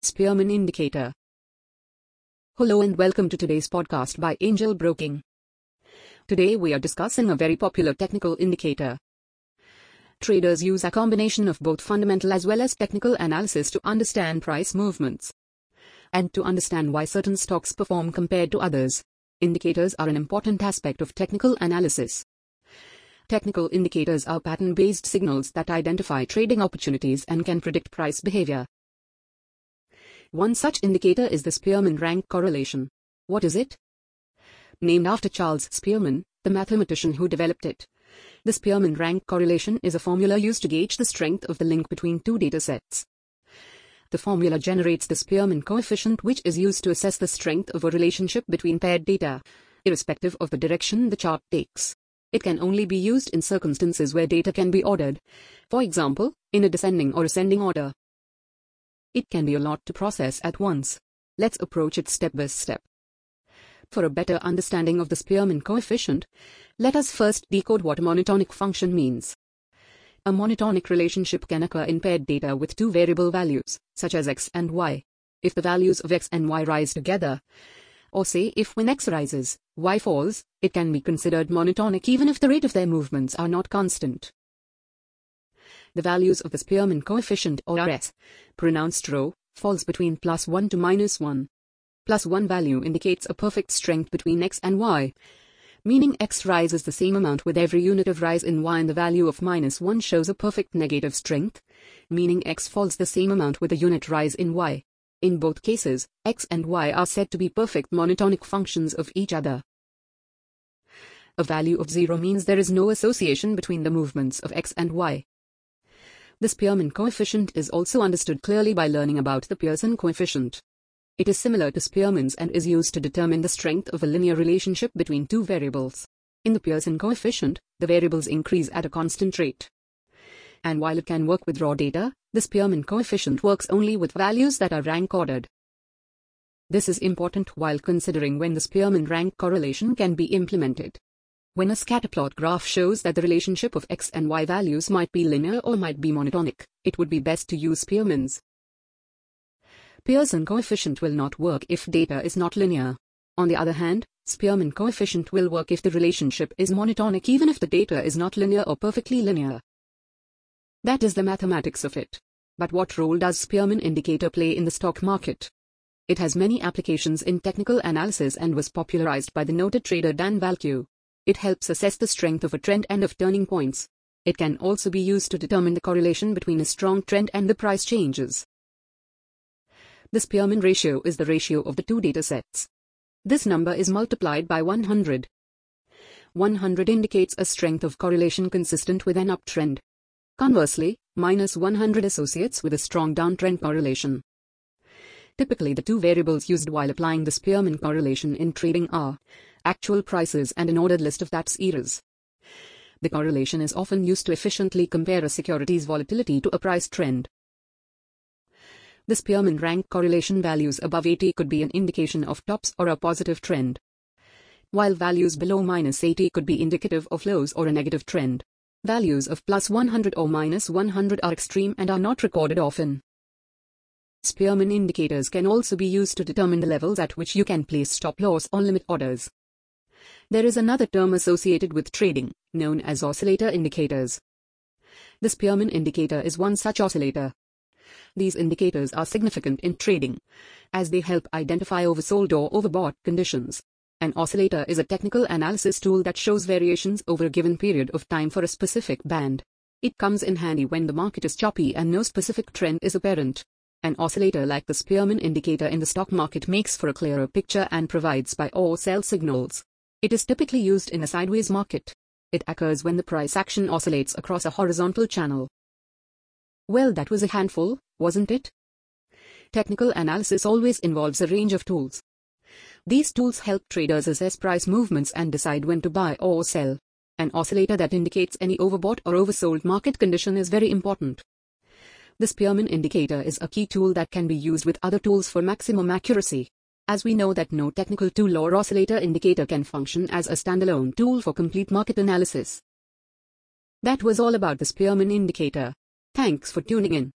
Spearman Indicator. Hello and welcome to today's podcast by Angel Broking. Today we are discussing a very popular technical indicator. Traders use a combination of both fundamental as well as technical analysis to understand price movements and to understand why certain stocks perform compared to others. Indicators are an important aspect of technical analysis. Technical indicators are pattern based signals that identify trading opportunities and can predict price behavior. One such indicator is the Spearman rank correlation. What is it? Named after Charles Spearman, the mathematician who developed it. The Spearman rank correlation is a formula used to gauge the strength of the link between two datasets. The formula generates the Spearman coefficient which is used to assess the strength of a relationship between paired data, irrespective of the direction the chart takes. It can only be used in circumstances where data can be ordered, for example, in a descending or ascending order. It can be a lot to process at once. Let's approach it step by step. For a better understanding of the Spearman coefficient, let us first decode what a monotonic function means. A monotonic relationship can occur in paired data with two variable values, such as x and y. If the values of x and y rise together, or say if when x rises, y falls, it can be considered monotonic even if the rate of their movements are not constant the values of the Spearman coefficient or RS, pronounced rho, falls between plus 1 to minus 1. Plus 1 value indicates a perfect strength between x and y, meaning x rises the same amount with every unit of rise in y and the value of minus 1 shows a perfect negative strength, meaning x falls the same amount with a unit rise in y. In both cases, x and y are said to be perfect monotonic functions of each other. A value of 0 means there is no association between the movements of x and y. The Spearman coefficient is also understood clearly by learning about the Pearson coefficient. It is similar to Spearman's and is used to determine the strength of a linear relationship between two variables. In the Pearson coefficient, the variables increase at a constant rate. And while it can work with raw data, the Spearman coefficient works only with values that are rank ordered. This is important while considering when the Spearman rank correlation can be implemented. When a scatterplot graph shows that the relationship of x and y values might be linear or might be monotonic, it would be best to use Spearman's. Pearson coefficient will not work if data is not linear. On the other hand, Spearman coefficient will work if the relationship is monotonic even if the data is not linear or perfectly linear. That is the mathematics of it. But what role does Spearman indicator play in the stock market? It has many applications in technical analysis and was popularized by the noted trader Dan Valcu. It helps assess the strength of a trend and of turning points. It can also be used to determine the correlation between a strong trend and the price changes. The Spearman ratio is the ratio of the two data sets. This number is multiplied by 100. 100 indicates a strength of correlation consistent with an uptrend. Conversely, minus 100 associates with a strong downtrend correlation. Typically the two variables used while applying the Spearman correlation in trading are actual prices and an ordered list of that series. The correlation is often used to efficiently compare a security's volatility to a price trend. The Spearman rank correlation values above 80 could be an indication of tops or a positive trend, while values below minus 80 could be indicative of lows or a negative trend. Values of plus 100 or minus 100 are extreme and are not recorded often. Spearman indicators can also be used to determine the levels at which you can place stop loss or limit orders. There is another term associated with trading, known as oscillator indicators. The Spearman indicator is one such oscillator. These indicators are significant in trading, as they help identify oversold or overbought conditions. An oscillator is a technical analysis tool that shows variations over a given period of time for a specific band. It comes in handy when the market is choppy and no specific trend is apparent. An oscillator like the Spearman indicator in the stock market makes for a clearer picture and provides buy or sell signals. It is typically used in a sideways market. It occurs when the price action oscillates across a horizontal channel. Well, that was a handful, wasn't it? Technical analysis always involves a range of tools. These tools help traders assess price movements and decide when to buy or sell. An oscillator that indicates any overbought or oversold market condition is very important. The Spearman indicator is a key tool that can be used with other tools for maximum accuracy as we know that no technical tool or oscillator indicator can function as a standalone tool for complete market analysis. That was all about the Spearman indicator. Thanks for tuning in.